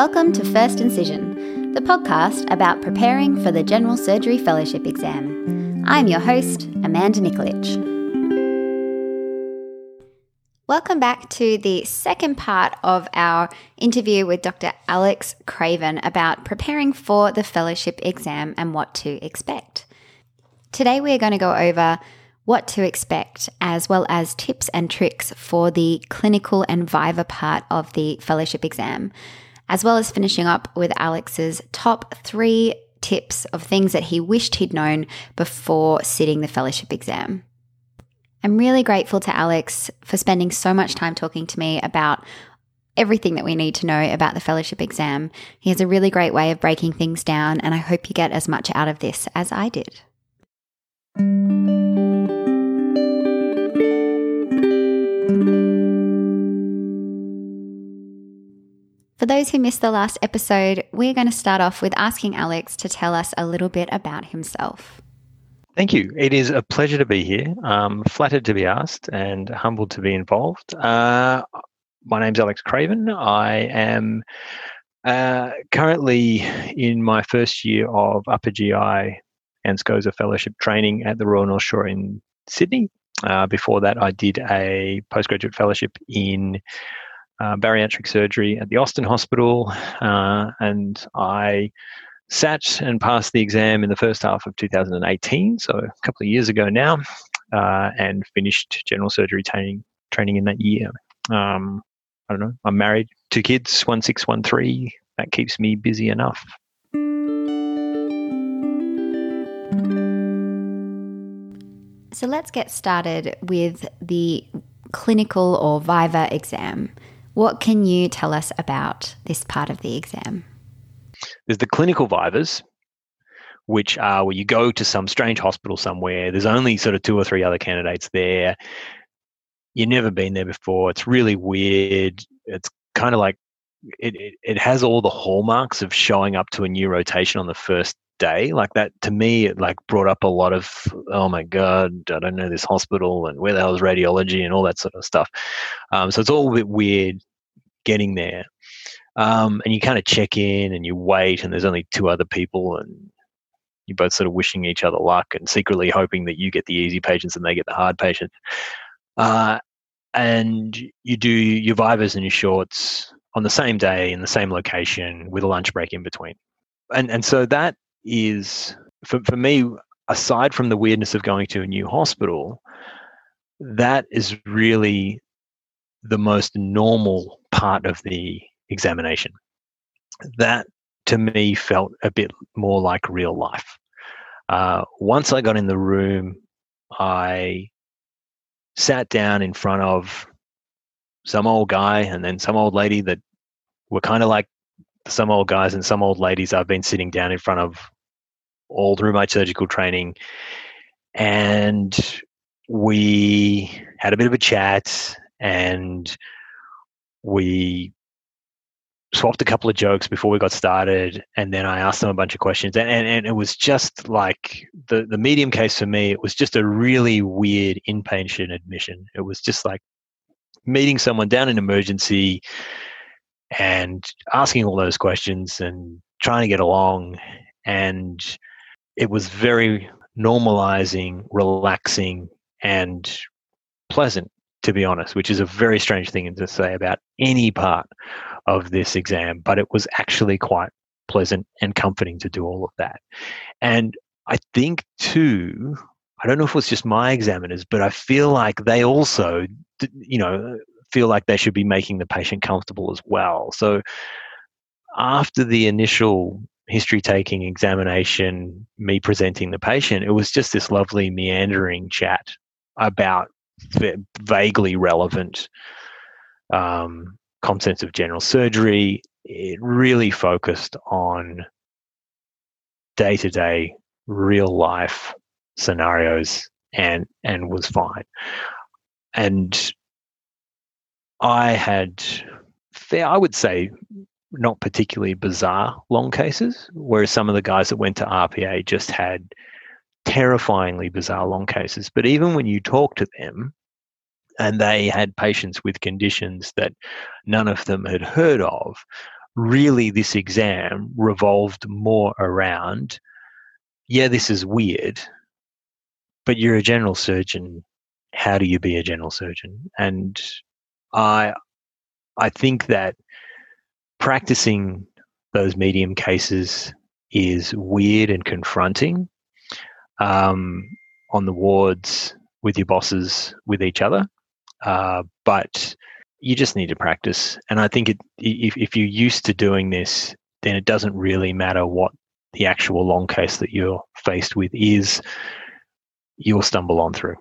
Welcome to First Incision, the podcast about preparing for the General Surgery Fellowship exam. I'm your host, Amanda Nikolic. Welcome back to the second part of our interview with Dr. Alex Craven about preparing for the fellowship exam and what to expect. Today, we're going to go over what to expect, as well as tips and tricks for the clinical and viva part of the fellowship exam, as well as finishing up with Alex's top three tips of things that he wished he'd known before sitting the fellowship exam. I'm really grateful to Alex for spending so much time talking to me about everything that we need to know about the fellowship exam. He has a really great way of breaking things down, and I hope you get as much out of this as I did. For those who missed the last episode, we're going to start off with asking Alex to tell us a little bit about himself. Thank you. It is a pleasure to be here. Um, flattered to be asked and humbled to be involved. Uh, my name's Alex Craven. I am uh, currently in my first year of upper GI and SCOSA fellowship training at the Royal North Shore in Sydney. Uh, before that, I did a postgraduate fellowship in uh, bariatric surgery at the Austin Hospital, uh, and I sat and passed the exam in the first half of 2018, so a couple of years ago now, uh, and finished general surgery training training in that year. Um, I don't know. I'm married, two kids, one six, one three. That keeps me busy enough. So let's get started with the clinical or Viva exam. What can you tell us about this part of the exam? There's the clinical vivas, which are where you go to some strange hospital somewhere. There's only sort of two or three other candidates there. You've never been there before. It's really weird. It's kind of like it, it, it has all the hallmarks of showing up to a new rotation on the first day like that to me it like brought up a lot of oh my god i don't know this hospital and where the hell is radiology and all that sort of stuff. Um, so it's all a bit weird getting there. Um, and you kind of check in and you wait and there's only two other people and you're both sort of wishing each other luck and secretly hoping that you get the easy patients and they get the hard patients uh, and you do your vivas and your shorts on the same day in the same location with a lunch break in between. And and so that is for, for me aside from the weirdness of going to a new hospital that is really the most normal part of the examination. That to me felt a bit more like real life. Uh, once i got in the room i sat down in front of some old guy and then some old lady that were kind of like some old guys and some old ladies I've been sitting down in front of all through my surgical training. And we had a bit of a chat and we swapped a couple of jokes before we got started. And then i asked them a bunch of questions. And, and, and, it was just like the, the medium case for me it was just a really weird inpatient admission. It was just like meeting someone down in emergency and asking all those questions and trying to get along. And it was very normalizing, relaxing, and pleasant, to be honest, which is a very strange thing to say about any part of this exam, but it was actually quite pleasant and comforting to do all of that. And I think, too, I don't know if it was just my examiners, but I feel like they also, you know, feel like they should be making the patient comfortable as well. So after the initial history taking examination, me presenting the patient, it was just this lovely meandering chat about vaguely relevant um, contents of general surgery. It really focused on day to day, real life scenarios and and was fine. And I had fair, I would say, not particularly bizarre long cases, whereas some of the guys that went to RPA just had terrifyingly bizarre long cases. But even when you talk to them, and they had patients with conditions that none of them had heard of, really this exam revolved more around yeah, this is weird, but you're a general surgeon. How do you be a general surgeon? And I, I think that practicing those medium cases is weird and confronting um, on the wards with your bosses, with each other. Uh, but you just need to practice. And I think it, if, if you're used to doing this, then it doesn't really matter what the actual long case that you're faced with is, you'll stumble on through.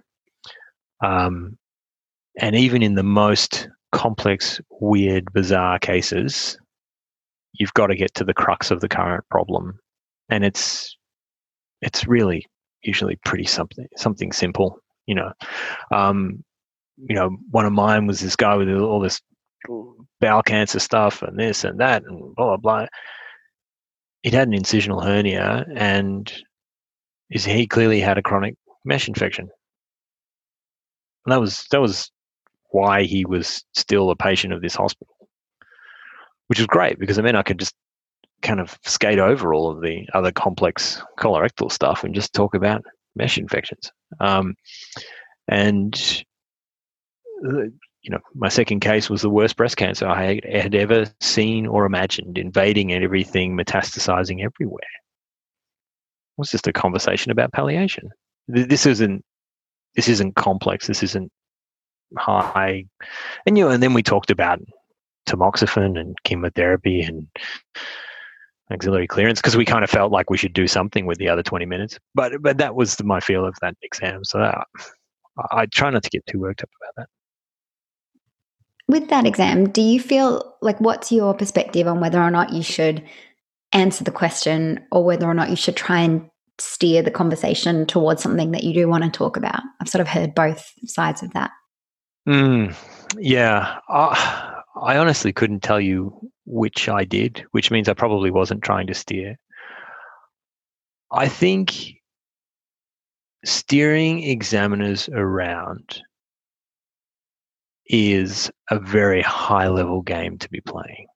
Um, and even in the most complex, weird, bizarre cases, you've got to get to the crux of the current problem, and it's it's really usually pretty something something simple. You know, um, you know, one of mine was this guy with all this bowel cancer stuff and this and that and blah blah blah he'd had an incisional hernia and is he clearly had a chronic mesh infection. And that was that was why he was still a patient of this hospital. Which was great because I mean I could just kind of skate over all of the other complex colorectal stuff and just talk about mesh infections. Um, and you know, my second case was the worst breast cancer I had ever seen or imagined, invading everything, metastasizing everywhere. It was just a conversation about palliation. This isn't this isn't complex. This isn't high, and you know, and then we talked about tamoxifen and chemotherapy and axillary clearance because we kind of felt like we should do something with the other 20 minutes. But but that was my feel of that exam. So uh, that, I try not to get too worked up about that with that exam, do you feel like what's your perspective on whether or not you should answer the question or whether or not you should try and steer the conversation towards something that you do want to talk about? I've sort of heard both sides of that. Mm, yeah. I honestly couldn't tell you which I did, which means I probably wasn't trying to steer. I think steering examiners around is a very high level game to be playing.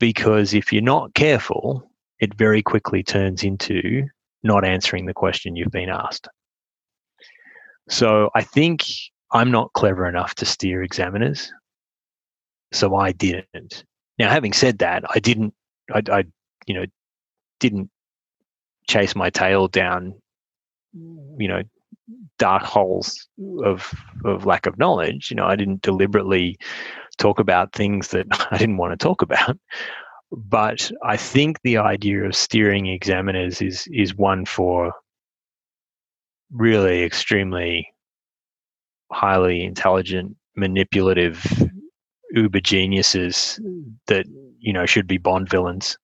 Because if you're not careful, it very quickly turns into not answering the question you've been asked. So I think I'm not clever enough to steer examiners. So I didn't. Now, having said that, I didn't, I, I you know, didn't chase my tail down, you know, dark holes of of lack of knowledge. You know, I didn't deliberately talk about things that I didn't want to talk about. But I think the idea of steering examiners is is one for really extremely highly intelligent, manipulative uber geniuses that you know should be Bond villains.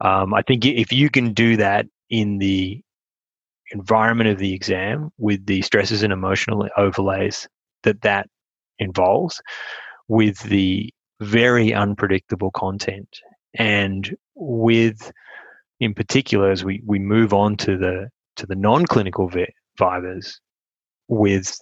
Um, I think if you can do that in the environment of the exam with the stresses and emotional overlays that that involves with the very unpredictable content and with in particular as we, we move on to the to the non-clinical vivas with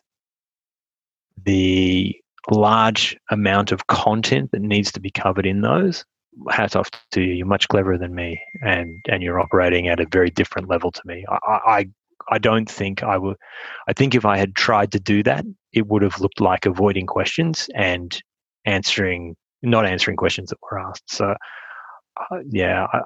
the large amount of content that needs to be covered in those hats off to you you're much cleverer than me and and you're operating at a very different level to me i i, I don't think I would. I think if I had tried to do that, it would have looked like avoiding questions and answering, not answering questions that were asked. So, uh, yeah. I,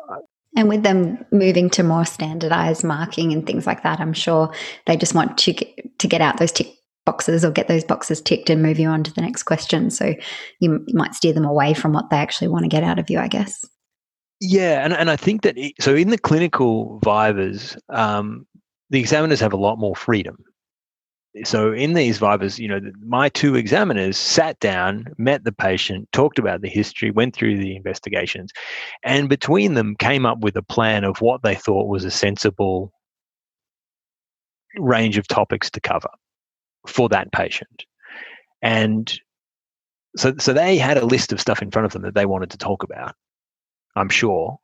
and with them moving to more standardized marking and things like that, I'm sure they just want to get, to get out those tick boxes or get those boxes ticked and move you on to the next question. So you, might steer them away from what they actually want to get out of you, I guess. Yeah, and, and I think that so in the clinical vivas, um, the examiners have a lot more freedom. So in these vivas, you know, my two examiners sat down, met the patient, talked about the history, went through the investigations, and between them came up with a plan of what they thought was a sensible range of topics to cover for that patient. And so, so they had a list of stuff in front of them that they wanted to talk about, I'm sure.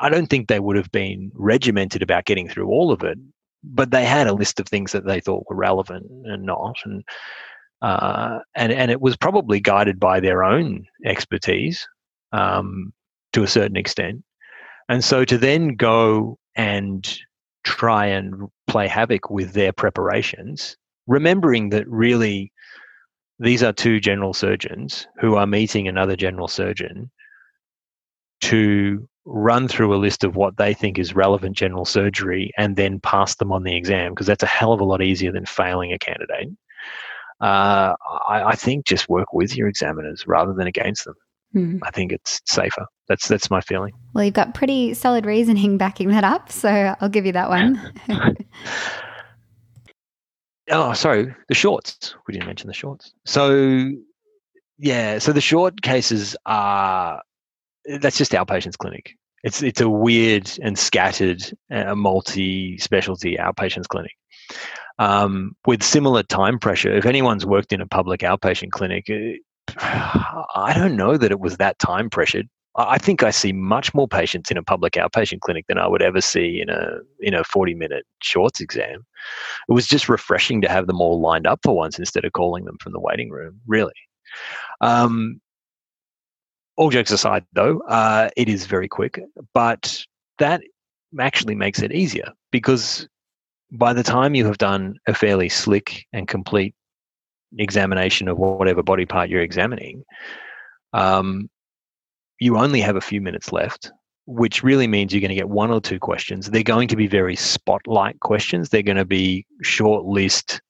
I don't think they would have been regimented about getting through all of it, but they had a list of things that they thought were relevant and not, and uh, and and it was probably guided by their own expertise. um, to a certain extent. And so to then go and try and play havoc with their preparations, remembering that really these are two general surgeons who are meeting another general surgeon to run through a list of what they think is relevant general surgery and then pass them on the exam because that's a hell of a lot easier than failing a candidate. Uh, I, I, think just work with your examiners rather than against them. Hmm. I think it's safer. That's that's my feeling. Well, you've got pretty solid reasoning backing that up, so I'll give you that one. oh, sorry, the shorts. We didn't mention the shorts. So, yeah, so the short cases are that's just outpatients clinic. It's it's a weird and scattered, uh, multi-specialty outpatients clinic. Um, with similar time pressure, if anyone's worked in a public outpatient clinic, uh, I don't know that it was that time pressured. I think I see much more patients in a public outpatient clinic than I would ever see in a in a forty minute shorts exam. It was just refreshing to have them all lined up for once instead of calling them from the waiting room. Really, um, all jokes aside, though, uh, it is very quick, but that actually makes it easier because by the time you have done a fairly slick and complete examination of whatever body part you're examining, um, you only have a few minutes left, which really means you're going to get one or two questions. They're going to be very spotlight questions. They're going to be short list,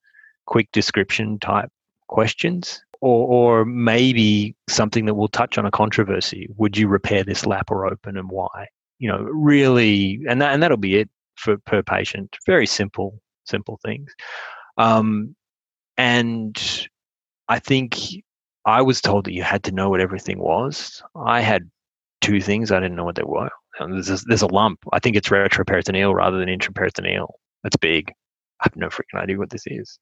quick description type questions or, or maybe something that will touch on a controversy. Would you repair this lap or open and why? You know, really, and that, and that'll be it for per patient. Very simple, simple things. Um, and I think I was told that you had to know what everything was. I had two things I didn't know what they were. There's a, there's a lump. I think it's retroperitoneal rather than intraperitoneal. That's big. I have no freaking idea what this is.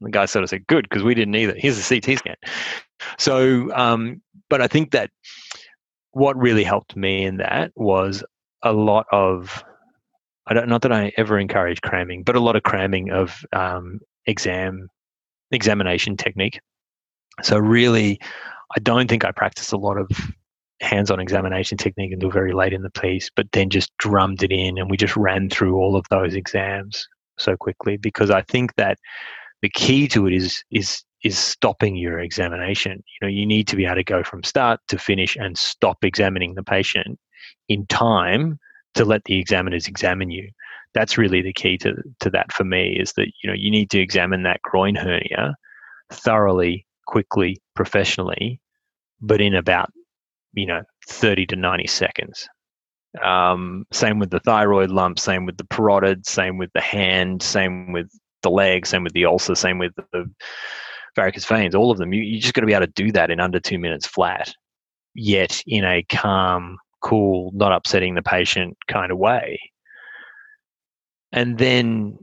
And the guy sort of said, "Good, because we didn't either. Here's a CT scan." So, um, but I think that what really helped me in that was a lot of I don't not that I ever encourage cramming, but a lot of cramming of um, exam examination technique. So really, I don't think I practiced a lot of hands-on examination technique until very late in the piece, but then just drummed it in, and we just ran through all of those exams so quickly because I think that the key to it is is is stopping your examination. You know, you need to be able to go from start to finish and stop examining the patient in time to let the examiners examine you. That's really the key to to that for me is that you know you need to examine that groin hernia thoroughly, quickly, professionally, but in about you know 30 to 90 seconds. Um, same with the thyroid lump, same with the parotid, same with the hand, same with the leg, same with the ulcer, same with the varicose veins, all of them. You, you just got to be able to do that in under two minutes flat, yet in a calm, cool, not upsetting the patient kind of way. And then,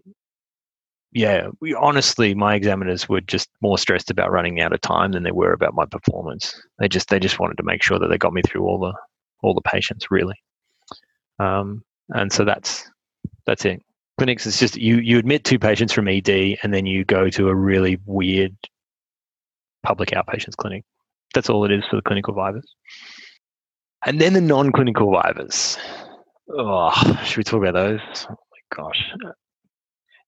yeah, we, honestly, my examiners were just more stressed about running out of time than they were about my performance. They just they just wanted to make sure that they got me through all the all the patients really. Um, and so that's that's it. Clinics it's just you you admit two patients from ed and then you go to a really weird public outpatients clinic. That's all it is for the clinical vivas and then the non-clinical vivas oh should we talk about those? Oh my gosh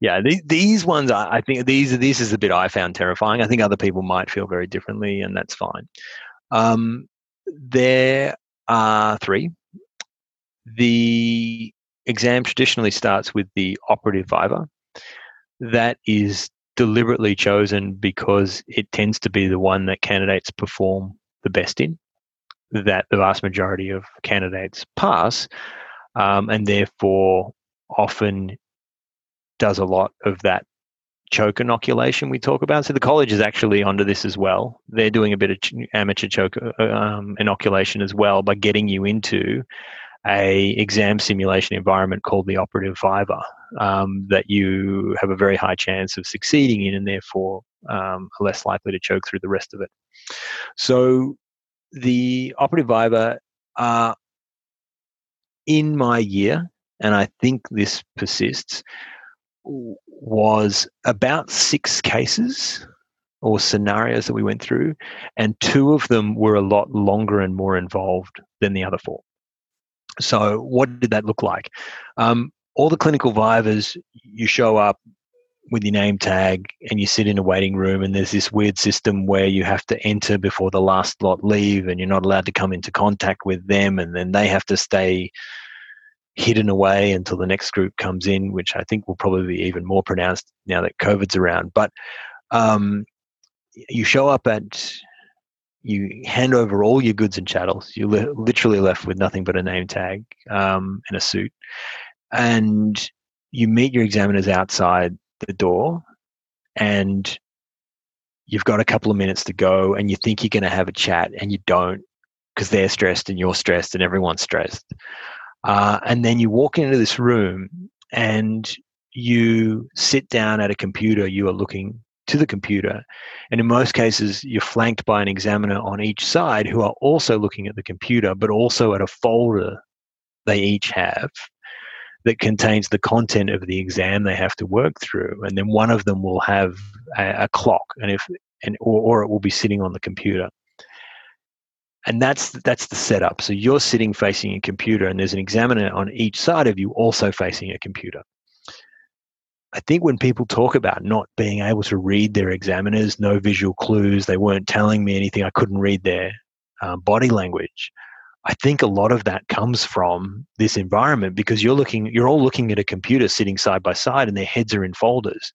yeah these, these ones I, I think these this is the bit i found terrifying. I think other people might feel very differently and that's fine. Um, there are three. The exam traditionally starts with the operative viva. That is deliberately chosen because it tends to be the one that candidates perform the best in, that the vast majority of candidates pass, um, and therefore often does a lot of that choke inoculation we talk about. So the college is actually onto this as well. They're doing a bit of amateur choke uh, um, inoculation as well by getting you into a exam simulation environment called the operative viva um, that you have a very high chance of succeeding in and therefore um, are less likely to choke through the rest of it. So the operative viva uh, in my year, and I think this persists, was about six cases or scenarios that we went through, and two of them were a lot longer and more involved than the other four. So, what did that look like? Um, all the clinical vivas, you show up with your name tag and you sit in a waiting room, and there's this weird system where you have to enter before the last lot leave, and you're not allowed to come into contact with them, and then they have to stay hidden away until the next group comes in, which I think will probably be even more pronounced now that COVID's around. But um, you show up at, you hand over all your goods and chattels. You're li- literally left with nothing but a name tag um, and a suit. And you meet your examiners outside the door, and you've got a couple of minutes to go, and you think you're going to have a chat, and you don't because they're stressed and you're stressed and everyone's stressed. Uh, and then you walk into this room and you sit down at a computer, you are looking to the computer. And in most cases, you're flanked by an examiner on each side who are also looking at the computer, but also at a folder they each have that contains the content of the exam they have to work through. And then one of them will have a, a clock, and if and or, or it will be sitting on the computer and that's that's the setup. So you're sitting facing a computer and there's an examiner on each side of you also facing a computer. I think when people talk about not being able to read their examiners no visual clues they weren't telling me anything i couldn't read their um, body language i think a lot of that comes from this environment because you're looking you're all looking at a computer sitting side by side and their heads are in folders.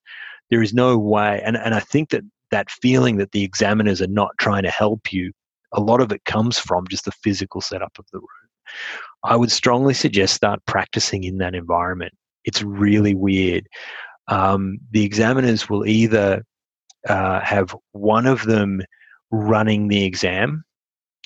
There is no way and, and i think that that feeling that the examiners are not trying to help you a lot of it comes from just the physical setup of the room. I would strongly suggest start practicing in that environment. It's really weird. Um, the examiners will either uh, have one of them running the exam,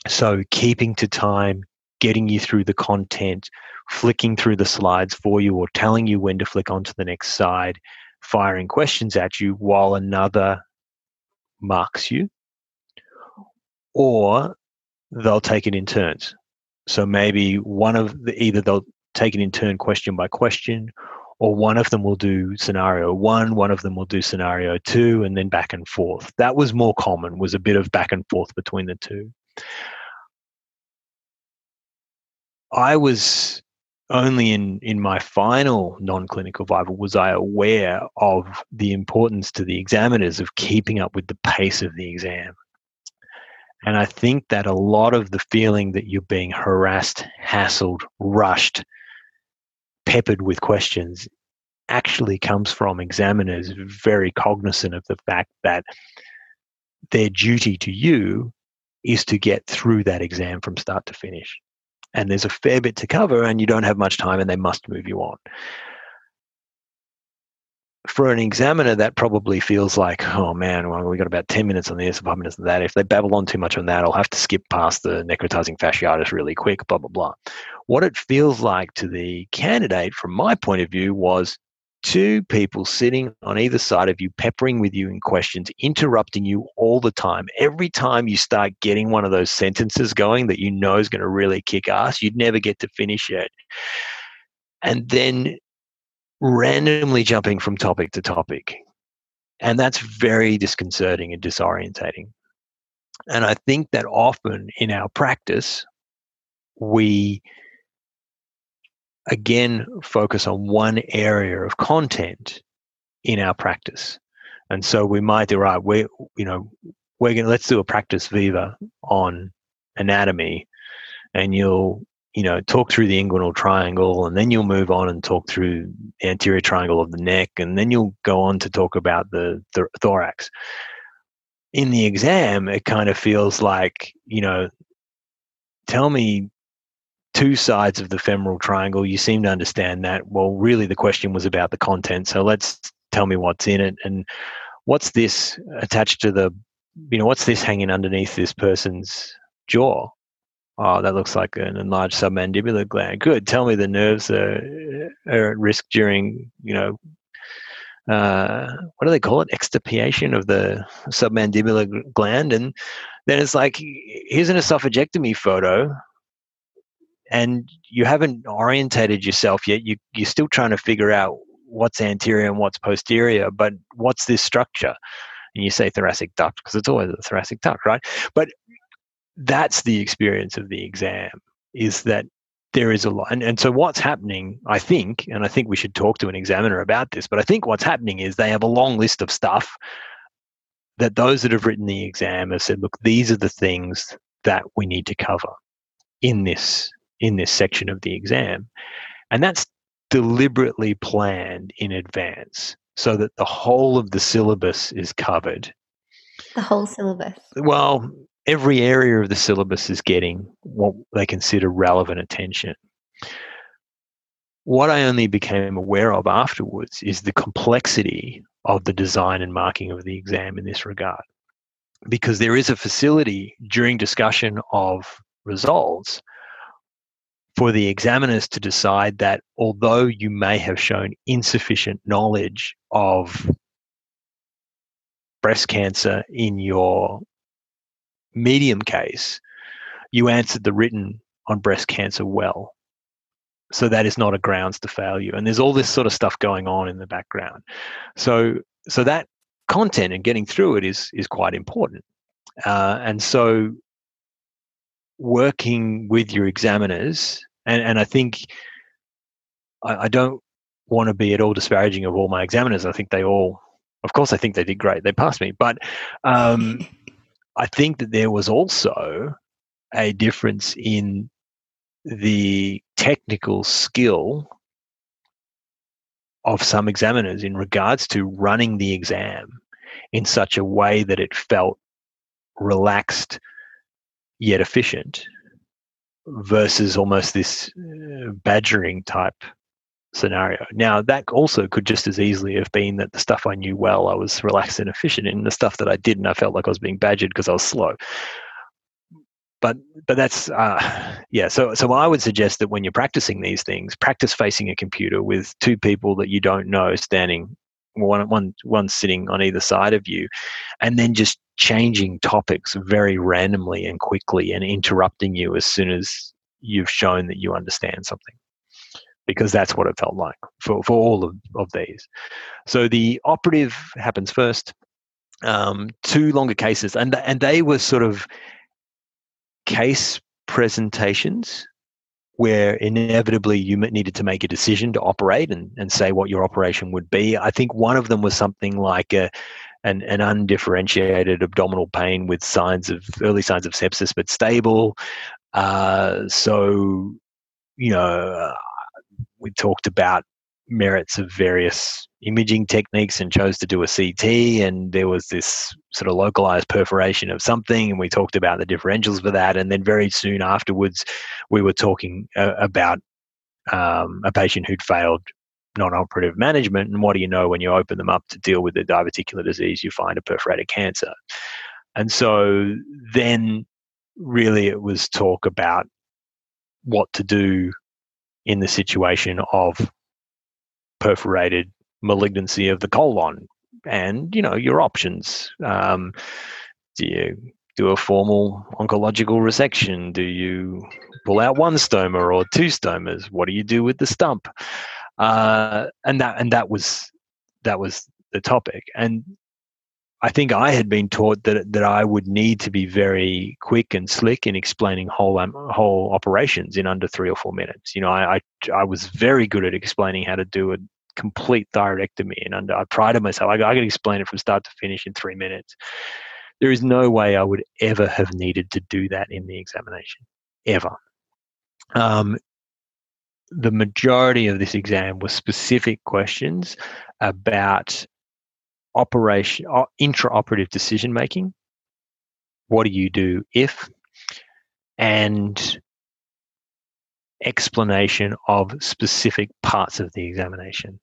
so keeping to time, getting you through the content, flicking through the slides for you, or telling you when to flick onto the next side, firing questions at you while another marks you or they'll take it in turns. So maybe one of the, either they'll take it in turn question by question, or one of them will do scenario one, one of them will do scenario two, and then back and forth. That was more common, was a bit of back and forth between the two. I was only in, in my final non-clinical viva was I aware of the importance to the examiners of keeping up with the pace of the exam. And I think that a lot of the feeling that you're being harassed, hassled, rushed, peppered with questions actually comes from examiners very cognizant of the fact that their duty to you is to get through that exam from start to finish. And there's a fair bit to cover, and you don't have much time, and they must move you on for an examiner, that probably feels like, oh man, well, we got about 10 minutes on this, five minutes on that. If they babble on too much on that, I'll have to skip past the necrotizing fasciitis really quick, blah, blah, blah. What it feels like to the candidate, from my point of view, was two people sitting on either side of you, peppering with you in questions, interrupting you all the time. Every time you start getting one of those sentences going that you know is going to really kick ass, you'd never get to finish it. And then randomly jumping from topic to topic. And that's very disconcerting and disorientating. And I think that often in our practice, we again focus on one area of content in our practice. And so we might do, right, we you know, we're gonna let's do a practice viva on anatomy and you'll you know, talk through the inguinal triangle, and then you'll move on and talk through the anterior triangle of the neck, and then you'll go on to talk about the, the thorax. In the exam, it kind of feels like, you know, tell me two sides of the femoral triangle. You seem to understand that. Well, really, the question was about the content. So let's tell me what's in it and what's this attached to the, you know, what's this hanging underneath this person's jaw? Oh, that looks like an enlarged submandibular gland. Good. Tell me the nerves are, are at risk during, you know, uh, what do they call it? Extirpation of the submandibular gland. And then it's like, here's an esophagectomy photo, and you haven't orientated yourself yet. You, you're still trying to figure out what's anterior and what's posterior, but what's this structure? and you say thoracic duct because it's always a thoracic duct, right? But that's the experience of the exam is that there is a lot. And, and so what's happening, I think, and I think we should talk to an examiner about this, but I think what's happening is they have a long list of stuff that those that have written the exam have said, look, these are the things that we need to cover in this in this section of the exam. And that's deliberately planned in advance so that the whole of the syllabus is covered. The whole syllabus. Well, every area of the syllabus is getting what they consider relevant attention. What I only became aware of afterwards is the complexity of the design and marking of the exam in this regard. Because there is a facility during discussion of results for the examiners to decide that although you may have shown insufficient knowledge of breast cancer in your medium case, you answered the written on breast cancer well. So that is not a grounds to fail you. And there's all this sort of stuff going on in the background. So so that content and getting through it is is quite important. Uh, and so working with your examiners, and, and I think I, I don't want to be at all disparaging of all my examiners. I think they all, of course, I think they did great. They passed me, but um, I think that there was also a difference in the technical skill of some examiners in regards to running the exam in such a way that it felt relaxed yet efficient versus almost this uh, badgering type scenario. Now, that also could just as easily have been that the stuff I knew well, I was relaxed and efficient in. The stuff that I didn't, I felt like I was being badgered because I was slow. But but that's uh, yeah. So so I would suggest that when you're practicing these things, practice facing a computer with two people that you don't know standing one one one sitting on either side of you, and then just changing topics very randomly and quickly and interrupting you as soon as you've shown that you understand something because that's what it felt like for, for all of, of these. So the operative happens first, um, two longer cases, and, and they were sort of case presentations where inevitably you needed to make a decision to operate and, and say what your operation would be. I think one of them was something like a, an, an undifferentiated abdominal pain with signs of early signs of sepsis but stable. Uh, so, you know, we talked about merits of various imaging techniques and chose to do a CT and there was this sort of localized perforation of something and we talked about the differentials for that and then very soon afterwards we were talking uh, about um, a patient who'd failed non-operative management and what do you know when you open them up to deal with the diverticular disease you find a perforated cancer. And so then really it was talk about what to do in the situation of perforated malignancy of the colon. And you know your options um, do you do a formal oncological resection? Do you pull out one stoma or two stomas? What do you do with the stump? Uh, and that and that was that was the topic. And I think I had been taught that that I would need to be very quick and slick in explaining whole um, whole operations in under three or four minutes. You know, I, I, I was very good at explaining how to do a complete thyroidectomy and under. I prided myself. I, I could explain it from start to finish in three minutes. There is no way I would ever have needed to do that in the examination, ever. Um, the majority of this exam was specific questions about operation uh, intraoperative decision making. What do you do if? And explanation of specific parts of the examination.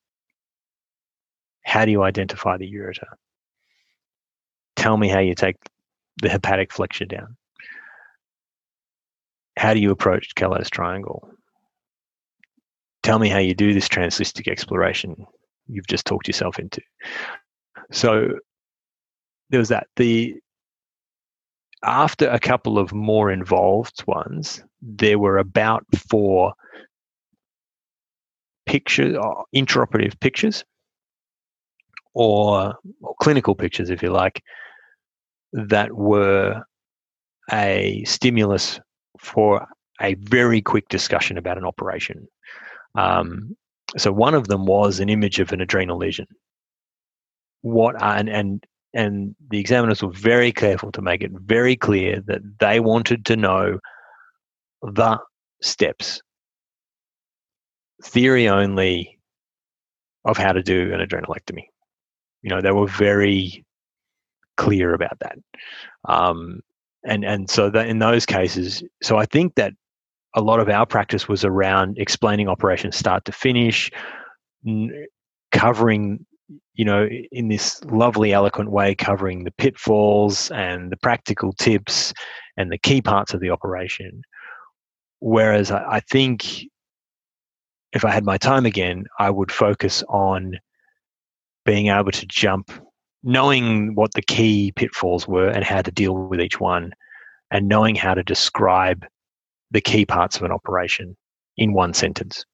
How do you identify the ureter? Tell me how you take the hepatic flexure down. How do you approach Calot's triangle? Tell me how you do this transcystic exploration you've just talked yourself into so there was that. The after a couple of more involved ones, there were about four pictures, uh, intraoperative pictures, or, or clinical pictures, if you like, that were a stimulus for a very quick discussion about an operation. Um, so one of them was an image of an adrenal lesion. What are, and and and the examiners were very careful to make it very clear that they wanted to know the steps, theory only, of how to do an adrenalectomy. You know, they were very clear about that. Um, and and so that in those cases, so I think that a lot of our practice was around explaining operations start to finish, n- covering, you know, in this lovely, eloquent way, covering the pitfalls and the practical tips and the key parts of the operation. Whereas I, think if I had my time again, I would focus on being able to jump, knowing what the key pitfalls were and how to deal with each one, and knowing how to describe the key parts of an operation in one sentence.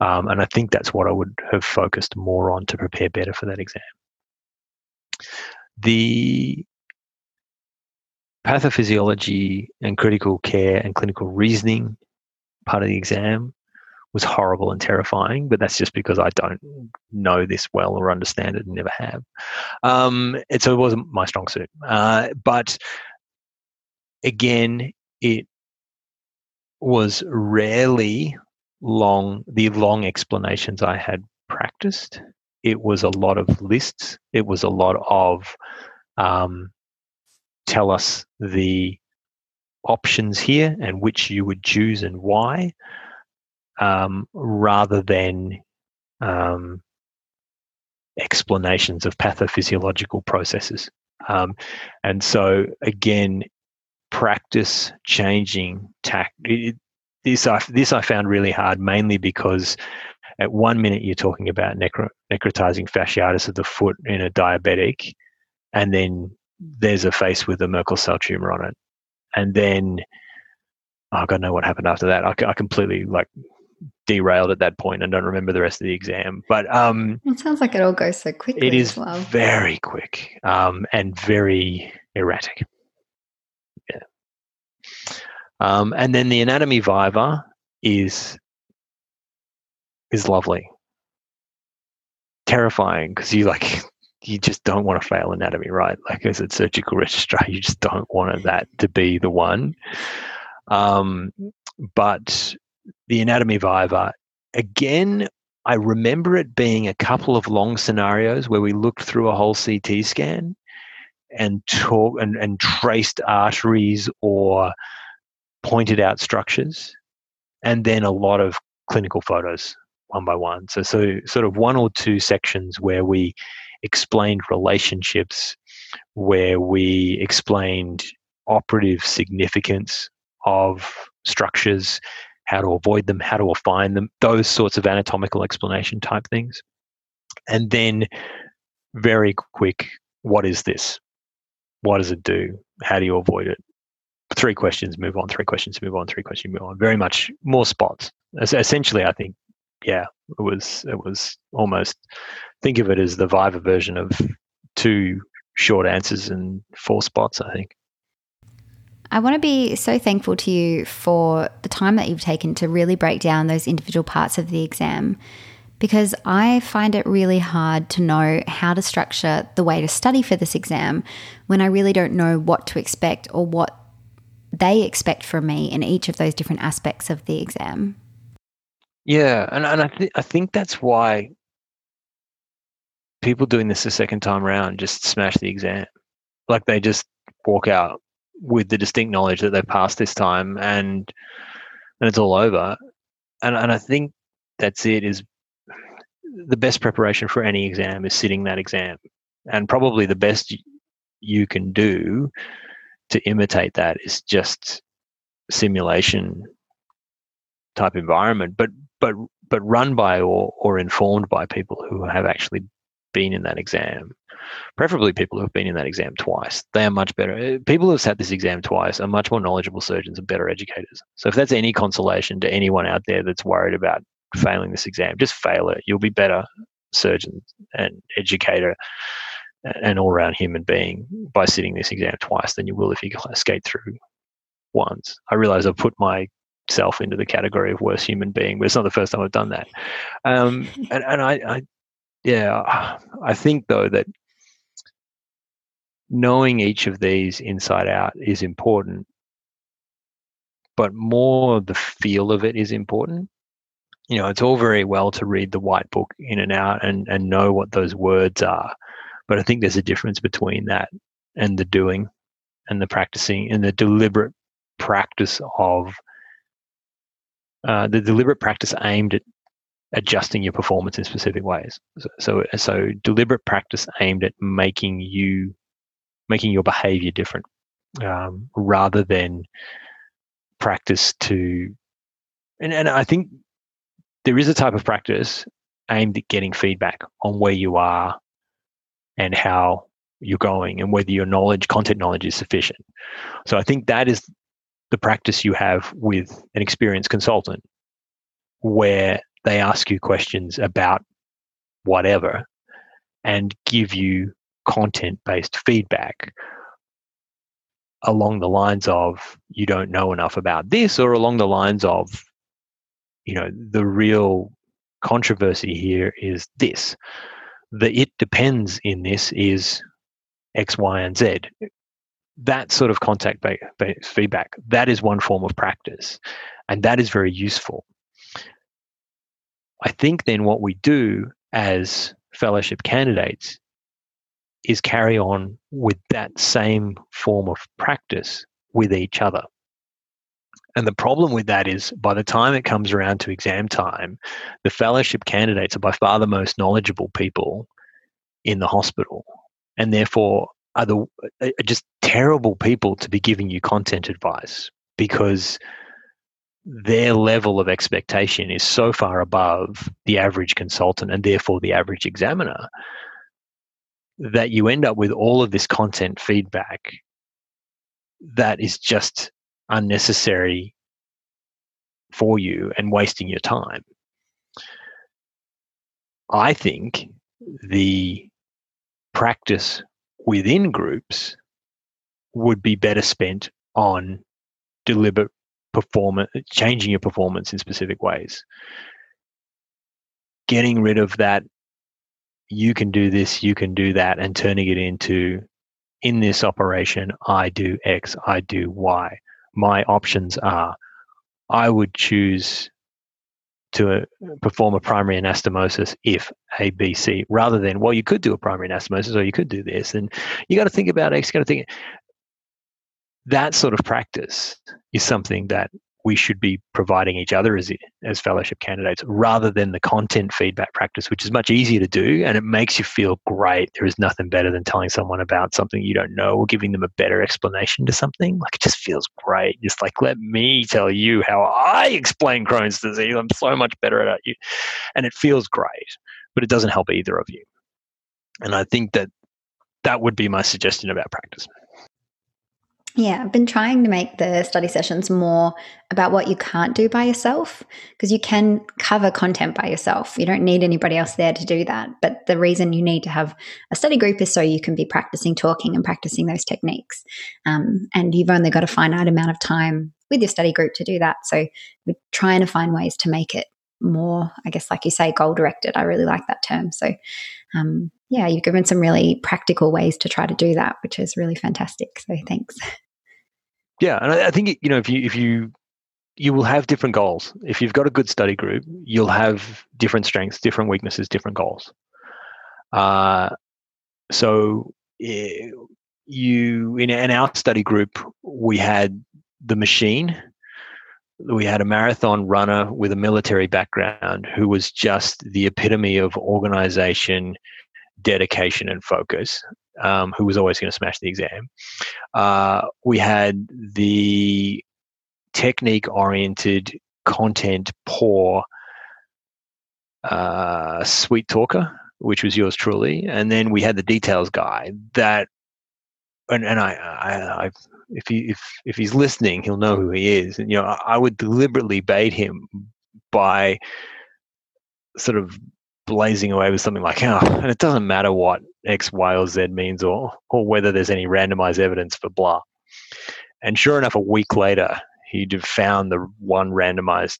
Um, and I think that's what I would have focused more on to prepare better for that exam. The pathophysiology and critical care and clinical reasoning part of the exam was horrible and terrifying, but that's just because I don't know this well or understand it and never have. Um, it, so it wasn't my strong suit. Uh, but again, it was rarely long, the long explanations I had practiced. It was a lot of lists. It was a lot of um, tell us the options here and which you would choose and why, um, rather than um, explanations of pathophysiological processes. Um, and so, again, practice changing tact. This I this I found really hard, mainly because at one minute you're talking about necro, necrotizing fasciitis of the foot in a diabetic, and then there's a face with a Merkel cell tumor on it, and then oh, God know what happened after that. I, I completely like derailed at that point and don't remember the rest of the exam. But um, it sounds like it all goes so quickly. It is well. very quick um, and very erratic. Um, and then the anatomy viva is is lovely, terrifying because you like you just don't want to fail anatomy, right? Like as a surgical registrar, you just don't want that to be the one. Um, but the anatomy viva, again, I remember it being a couple of long scenarios where we looked through a whole CT scan and talk and, and traced arteries or pointed out structures, and then a lot of clinical photos one by one. So, so sort of one or two sections where we explained relationships, where we explained operative significance of structures, how to avoid them, how to find them, those sorts of anatomical explanation type things. And then very quick, what is this? What does it do? How do you avoid it? Three questions, move on, three questions, move on, three questions, move on. Very much more spots. Essentially, I think, yeah, it was it was almost think of it as the Viva version of two short answers and four spots. I think. I want to be so thankful to you for the time that you've taken to really break down those individual parts of the exam because I find it really hard to know how to structure the way to study for this exam when I really don't know what to expect or what they expect from me in each of those different aspects of the exam. Yeah, and, and I, th- I think that's why people doing this the second time around just smash the exam. Like they just walk out with the distinct knowledge that they've passed this time and and it's all over. And and I think that's it is the best preparation for any exam is sitting that exam. And probably the best you can do to imitate that is just simulation type environment, but but but run by or or informed by people who have actually been in that exam. Preferably people who have been in that exam twice. They are much better. Eh, people who have sat this exam twice are much more knowledgeable surgeons and better educators. So if that's any consolation to anyone out there that's worried about failing this exam, just fail it. You'll be better surgeon and educator and all round human being by sitting this exam twice than you will if you skate through once. I realize I've put myself into the category of worst human being, but it's not the first time I've done that. Um, and, and I, I, yeah, I think though that knowing each of these inside out is important, but more the feel of it is important. You know, it's all very well to read the white book in and out and, and know what those words are. But I think there's a difference between that and the doing and the practicing and the deliberate practice of uh, the deliberate practice aimed at adjusting your performance in specific ways. So, so, so deliberate practice aimed at making you making your behavior different um, rather than practice to and, and I think there is a type of practice aimed at getting feedback on where you are and how you're going and whether your knowledge content knowledge is sufficient. So i think that is the practice you have with an experienced consultant where they ask you questions about whatever and give you content based feedback along the lines of you don't know enough about this or along the lines of you know the real controversy here is this the it depends in this is x y and z that sort of contact feedback that is one form of practice and that is very useful i think then what we do as fellowship candidates is carry on with that same form of practice with each other. And the problem with that is by the time it comes around to exam time, the fellowship candidates are by far the most knowledgeable people in the hospital. And therefore are the are just terrible people to be giving you content advice because their level of expectation is so far above the average consultant and therefore the average examiner that you end up with all of this content feedback that is just unnecessary for you and wasting your time. I think the practice within groups would be better spent on deliberate performance, changing your performance in specific ways. Getting rid of that you can do this, you can do that, and turning it into in this operation, I do X, I do Y. My options are I would choose to uh, perform a primary anastomosis if A, B, C, rather than, well, you could do a primary anastomosis or you could do this. And you got to think about X, you got to think. That sort of practice is something that we should be providing each other as as fellowship candidates rather than the content feedback practice which is much easier to do and it makes you feel great. There is nothing better than telling someone about something you don't know or giving them a better explanation to something. Like it just feels great. Just like let me tell you how i explain crohn's disease. I'm so much better at it. And it feels great but it doesn't help either of you. And i think that that would be my suggestion about practice yeah, I've been trying to make the study sessions more about what you can't do by yourself because you can cover content by yourself. You don't need anybody else there to do that. But the reason you need to have a study group is so you can be practicing talking and practicing those techniques. Um, and you've only got a finite amount of time with your study group to do that. So we're trying to find ways to make it more, I guess, like you say, goal directed. I really like that term. So, um, yeah, you've given some really practical ways to try to do that, which is really fantastic. So, thanks. Yeah, and I, think you know if you if you you will have different goals. If you've got a good study group, you'll have different strengths, different weaknesses, different goals. Uh, so you in, in our study group, we had the machine. We had a marathon runner with a military background who was just the epitome of organization, dedication, and focus um, who was always going to smash the exam. Uh, we had the technique oriented, content poor, uh, sweet talker, which was yours truly. And then we had the details guy that, and, and I, I, I if he if if he's listening, he'll know who he is. And you know, I, I would deliberately bait him by sort of blazing away with something like, oh, and it doesn't matter what X, Y, or Z means or, or whether there's any randomized evidence for blah. And sure enough, a week later, he'd found the one randomized,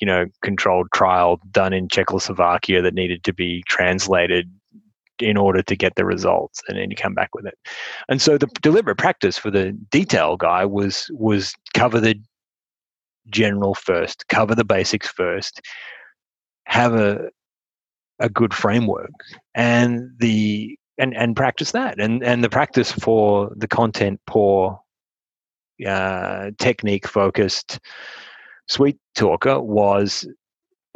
you know, controlled trial done in Czechoslovakia that needed to be translated in order to get the results and then you come back with it and so the deliberate practice for the detail guy was was cover the general first cover the basics first have a a good framework and the and and practice that and and the practice for the content poor uh, technique focused sweet talker was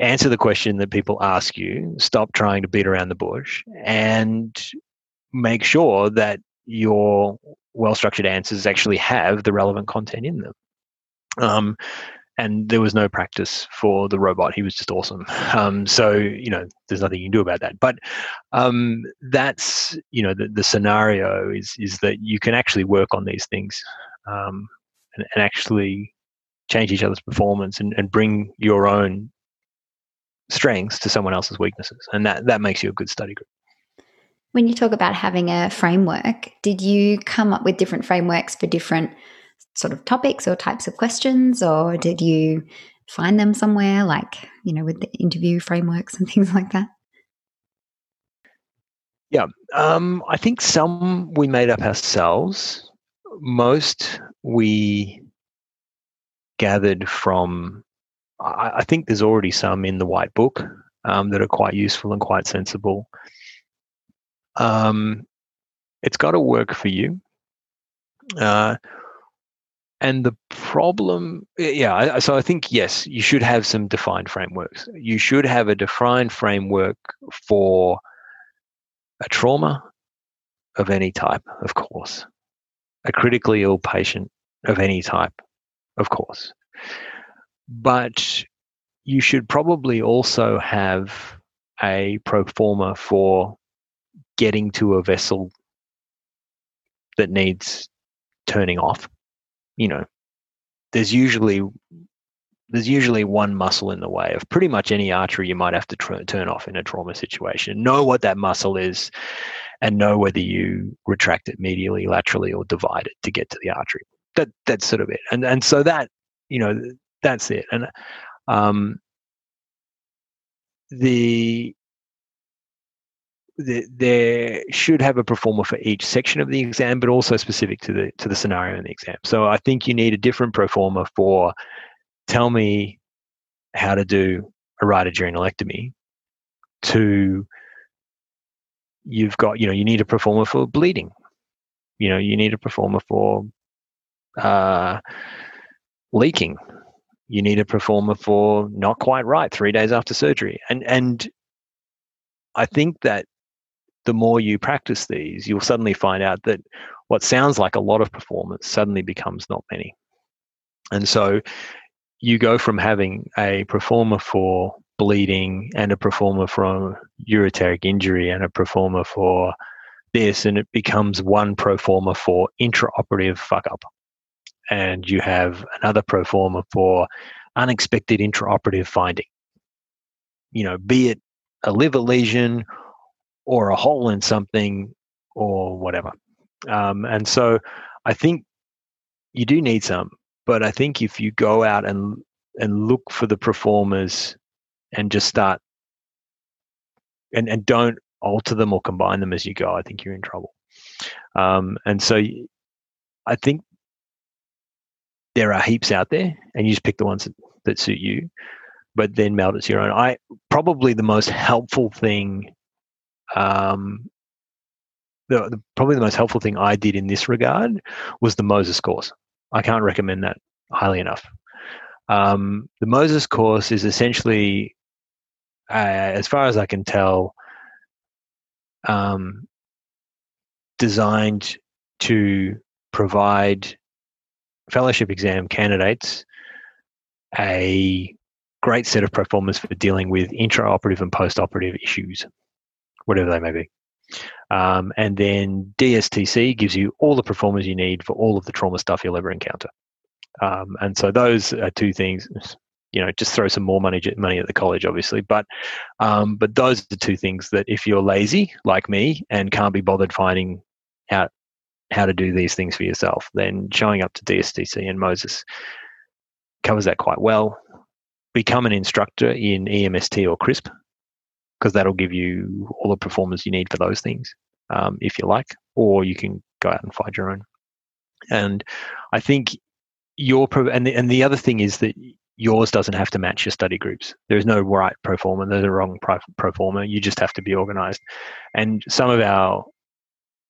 answer the question that people ask you, stop trying to beat around the bush, and make sure that your well structured answers actually have the relevant content in them. Um, and there was no practice for the robot. He was just awesome. Um, so you know, there's nothing you can do about that. But um, that's you know the, the scenario is is that you can actually work on these things um, and, and, actually change each other's performance and, and bring your own strengths to someone else's weaknesses and that that makes you a good study group when you talk about having a framework did you come up with different frameworks for different sort of topics or types of questions or did you find them somewhere like you know with the interview frameworks and things like that yeah um, i think some we made up ourselves most we gathered from I, I think there's already some in the white book um, that are quite useful and quite sensible. Um, it's got to work for you. Uh, and the problem, yeah, so I think, yes, you should have some defined frameworks. You should have a defined framework for a trauma of any type, of course, a critically ill patient of any type, of course but you should probably also have a pro forma for getting to a vessel that needs turning off. You know, there's usually there's usually one muscle in the way of pretty much any artery you might have to tr- turn off in a trauma situation. Know what that muscle is and know whether you retract it medially, laterally, or divide it to get to the artery. That that's sort of it. And and so that you know that's it. And um, the, the there should have a pro forma for each section of the exam, but also specific to the to the scenario in the exam. So I think you need a different pro forma for tell me how to do a right adrenalectomy to you've got you know you need a pro forma for bleeding you know you need a pro forma for uh, leaking you need a pro forma for not quite right three days after surgery. And and I think that the more you practice these, you'll suddenly find out that what sounds like a lot of performance suddenly becomes not many. And so you go from having a pro forma for bleeding and a pro forma from ureteric injury and a pro forma for this, and it becomes one pro forma for intraoperative fuck up and you have another pro forma for unexpected intraoperative finding. You know, be it a liver lesion or a hole in something or whatever. Um, and so I think you do need some, but I think if you go out and and look for the pro formas and just start and, and don't alter them or combine them as you go, I think you're in trouble. Um, and so I think there are heaps out there, and you just pick the ones that, that suit you, but then meld it to your own. I probably the most helpful thing, um, the, the probably the most helpful thing I did in this regard was the Moses course. I can't recommend that highly enough. Um, the Moses course is essentially, uh, as far as I can tell, um, designed to provide fellowship exam candidates a great set of pro formas for dealing with intraoperative and postoperative issues, whatever they may be. Um, and then DSTC gives you all the pro formas you need for all of the trauma stuff you'll ever encounter. Um, and so those are two things. you know just throw some more money money at the college obviously but um, but those are the two things that if you're lazy like me and can't be bothered finding out how to do these things for yourself then showing up to DSTC and Moses covers that quite well become an instructor in EMST or CCrISP because that'll give you all the performance you need for those things um, if you like or you can go out and find your own and I think your and the, and the other thing is that yours doesn't have to match your study groups. There's no right pro forma, there's a wrong pro, pro forma. You just have to be organized. And some of our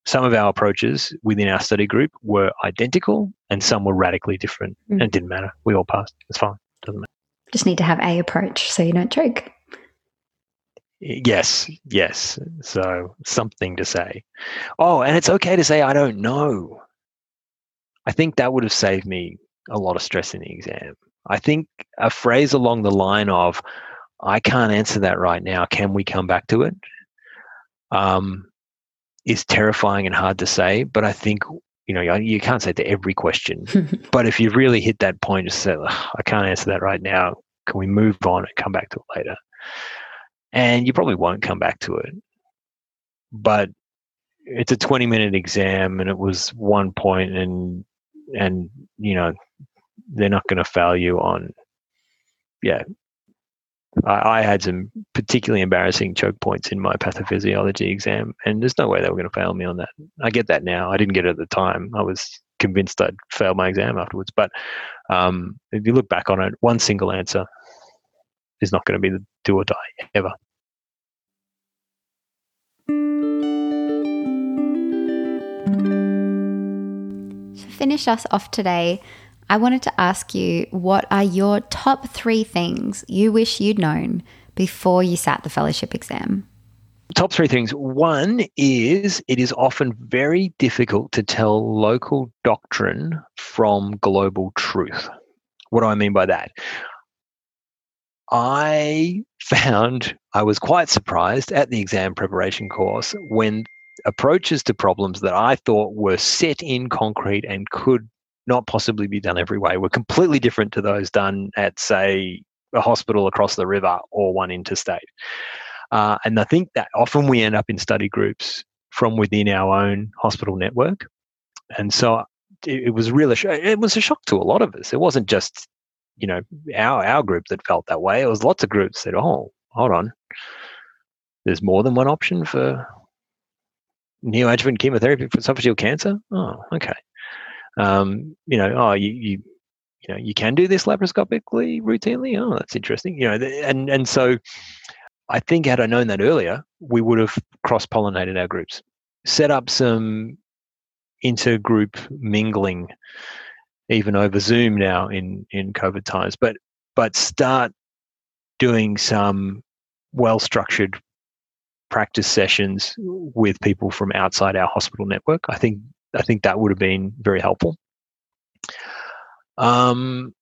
some of our approaches within our study group were identical and some were radically different. Mm. And it didn't matter. We all passed. It's fine. Doesn't matter. Just need to have a approach so you don't choke. Yes, yes. So something to say. Oh, and it's okay to say I don't know. I think that would have saved me a lot of stress in the exam. I think a phrase along the line of, I can't answer that right now. Can we come back to it? Um, is terrifying and hard to say, but I think you know you can't say to every question. but if you've really hit that point, just say, "I can't answer that right now. Can we move on and come back to it later?" And you probably won't come back to it, but it's a 20 minute exam, and it was one point, and and you know they're not going to fail you on. Yeah, I, I, had some particularly embarrassing choke points in my pathophysiology exam, and there's no way they were going to fail me on that. I get that now. I didn't get it at the time. I was convinced I'd failed my exam afterwards. But um, if you look back on it, one single answer is not going to be the do or die ever. To finish us off today, I wanted to ask you what are your top three things you wish you'd known before you sat the fellowship exam? Top three things. One is it is often very difficult to tell local doctrine from global truth. What do I mean by that? I found I was quite surprised at the exam preparation course when approaches to problems that I thought were set in concrete and could not possibly be done every way were completely different to those done at, say, a hospital across the river or one interstate. Uh, and I think that often we end up in study groups from within our own hospital network. And so it, it was really, it was a shock to a lot of us. It wasn't just, you know, our, our group that felt that way. It was lots of groups that, oh, hold on. There's more than one option for neoadjuvant chemotherapy for esophageal cancer. Oh, okay um, you know, oh, you, you, you know, you can do this laparoscopically routinely. Oh, that's interesting. You know, and and so I think had I known that earlier, we would have cross pollinated our groups, set up some intergroup mingling, even over Zoom now in in COVID times. But but start doing some well structured practice sessions with people from outside our hospital network. I think I think that would have been very helpful. Um,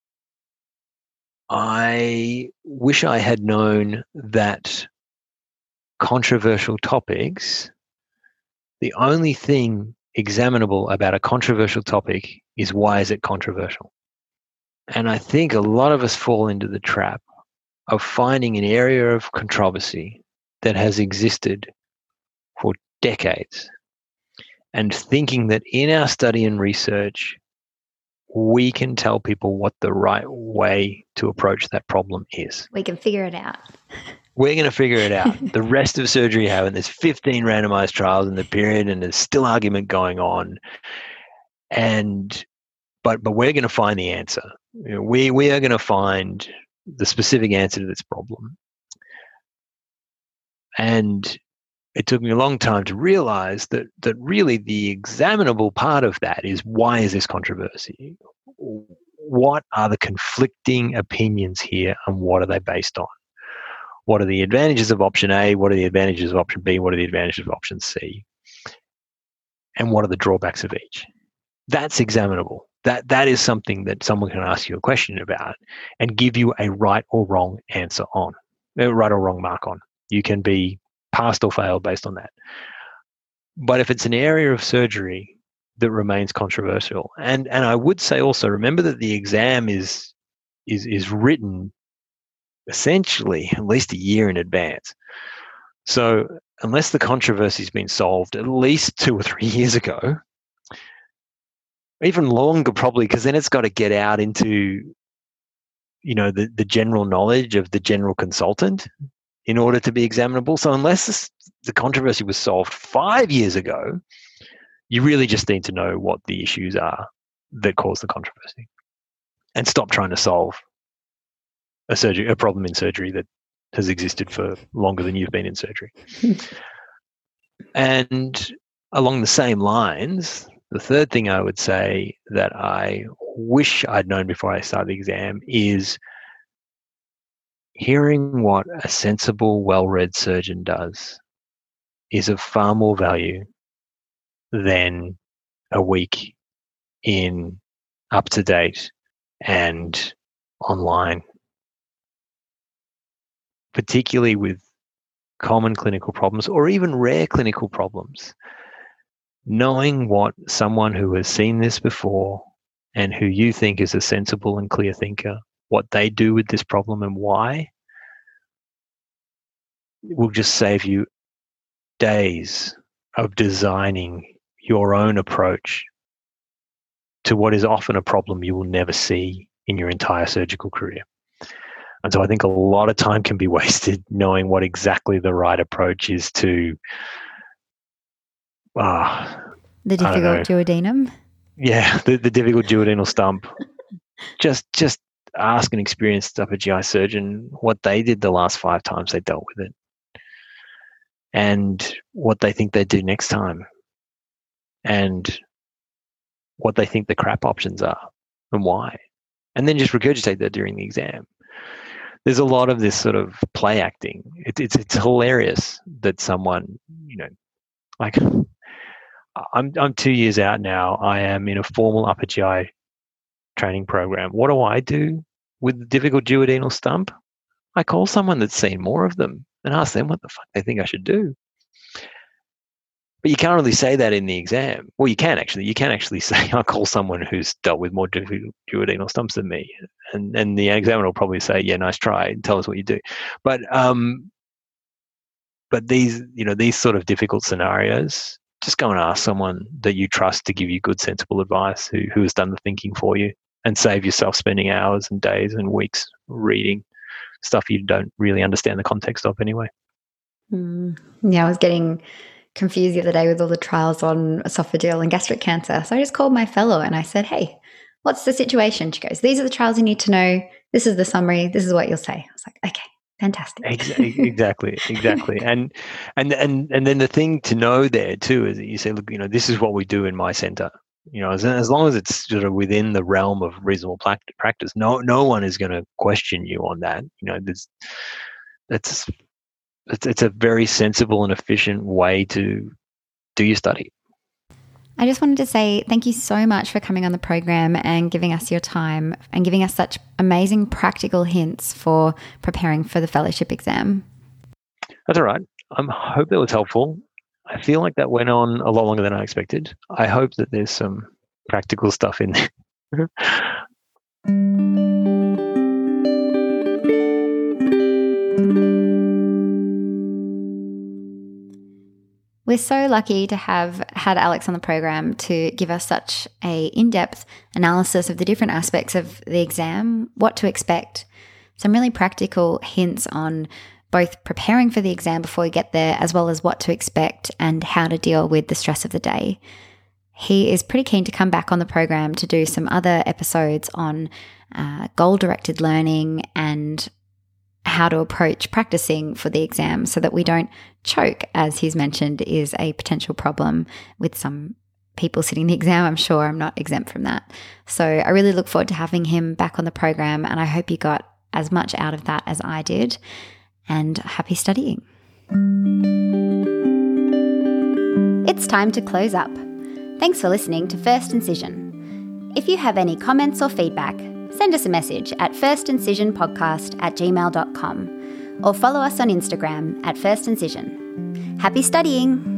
I wish I had known that controversial topics, the only thing examinable about a controversial topic is why is it controversial? And I think a lot of us fall into the trap of finding an area of controversy that has existed for decades and thinking that in our study and research, we can tell people what the right way to approach that problem is. We can figure it out. We're going to figure it out. the rest of surgery haven't. There's 15 randomized trials in the period, and there's still argument going on. And but but we're going to find the answer. You know, we we are going to find the specific answer to this problem. And it took me a long time to realize that that really the examinable part of that is why is this controversy? What are the conflicting opinions here and what are they based on? What are the advantages of option A? What are the advantages of option B? What are the advantages of option C? And what are the drawbacks of each? That's examinable. That that is something that someone can ask you a question about and give you a right or wrong answer on, a right or wrong mark on. You can be passed or failed based on that. But if it's an area of surgery that remains controversial, and and I would say also remember that the exam is is is written essentially at least a year in advance. So, unless the controversy's been solved at least two or three years ago, even longer probably, because then it's got to get out into, you know, the, the general knowledge of the general consultant in order to be examinable. So, unless this, the controversy was solved five years ago, you really just need to know what the issues are that cause the controversy and stop trying to solve a surgery a problem in surgery that has existed for longer than you've been in surgery. and along the same lines, the third thing I would say that I wish I'd known before I started the exam is hearing what a sensible, well read surgeon does is of far more value than a week in UpToDate and online particularly with common clinical problems or even rare clinical problems. Knowing what someone who has seen this before and who you think is a sensible and clear thinker, what they do with this problem and why, will just save you days of designing your own approach to what is often a problem you will never see in your entire surgical career. And so I think a lot of time can be wasted knowing what exactly the right approach is to uh, the difficult duodenum. Yeah, the, the difficult duodenal stump. just just ask an experienced upper GI surgeon what they did the last five times they dealt with it and what they think they do next time and what they think the crap options are and why. And then just regurgitate that during the exam there's a lot of this sort of play acting. It, it's it's hilarious that someone you know, like I'm I'm two years out now. I am in a formal upper GI training program. What do I do with the difficult duodenal stump? I call someone that's seen more of them and ask them what the fuck they think I should do. But you can't really say that in the exam. Well, you can actually. You can actually say, I'll call someone who's dealt with more duodenal stumps than me. And, and the examiner will probably say, yeah, nice try. And tell us what you do. But, um, but these, you know, these sort of difficult scenarios, just go and ask someone that you trust to give you good, sensible advice who, who has done the thinking for you and save yourself spending hours and days and weeks reading stuff you don't really understand the context of anyway. Mm. Yeah, I was getting confused the other day with all the trials on esophageal and gastric cancer. So I just called my fellow and I said, Hey, what's the situation? She goes, These are the trials you need to know. This is the summary. This is what you'll say. I was like, Okay, fantastic. exactly, exactly. and and and and then the thing to know there too is that you say, look, you know, this is what we do in my center. You know, as, as long as it's sort of within the realm of reasonable practice, no no one is going to question you on that. You know, there's that's it's, it's a very sensible and efficient way to do your study. I just wanted to say thank you so much for coming on the program and giving us your time and giving us such amazing practical hints for preparing for the fellowship exam. That's all right. I hope that was helpful. I feel like that went on a lot longer than I expected. I hope that there's some practical stuff in there. We're so lucky to have had Alex on the program to give us such a in-depth analysis of the different aspects of the exam, what to expect, some really practical hints on both preparing for the exam before you get there as well as what to expect and how to deal with the stress of the day. He is pretty keen to come back on the program to do some other episodes on uh, goal directed learning and how to approach practicing for the exam so that we don't choke, as he's mentioned, is a potential problem with some people sitting the exam. I'm sure I'm not exempt from that. So I really look forward to having him back on the program, and I hope you got as much out of that as I did. And happy studying. It's time to close up. Thanks for listening to First Incision. If you have any comments or feedback, send us a message at firstincisionpodcast at gmail.com or follow us on Instagram at First Incision. Happy studying!